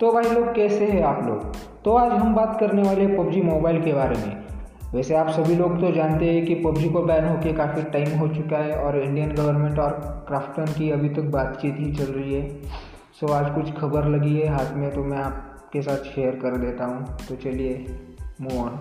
तो भाई लोग कैसे हैं आप लोग? तो आज हम बात करने वाले पबजी मोबाइल के बारे में। वैसे आप सभी लोग तो जानते हैं कि पबजी को बैन होकर काफ़ी टाइम हो चुका है और इंडियन गवर्नमेंट और क्राफ्टन की अभी तक बातचीत ही चल रही है। सो आज कुछ खबर लगी है हाथ में तो मैं आपके साथ शेयर कर देता हूँ। तो चलिए मूव ऑन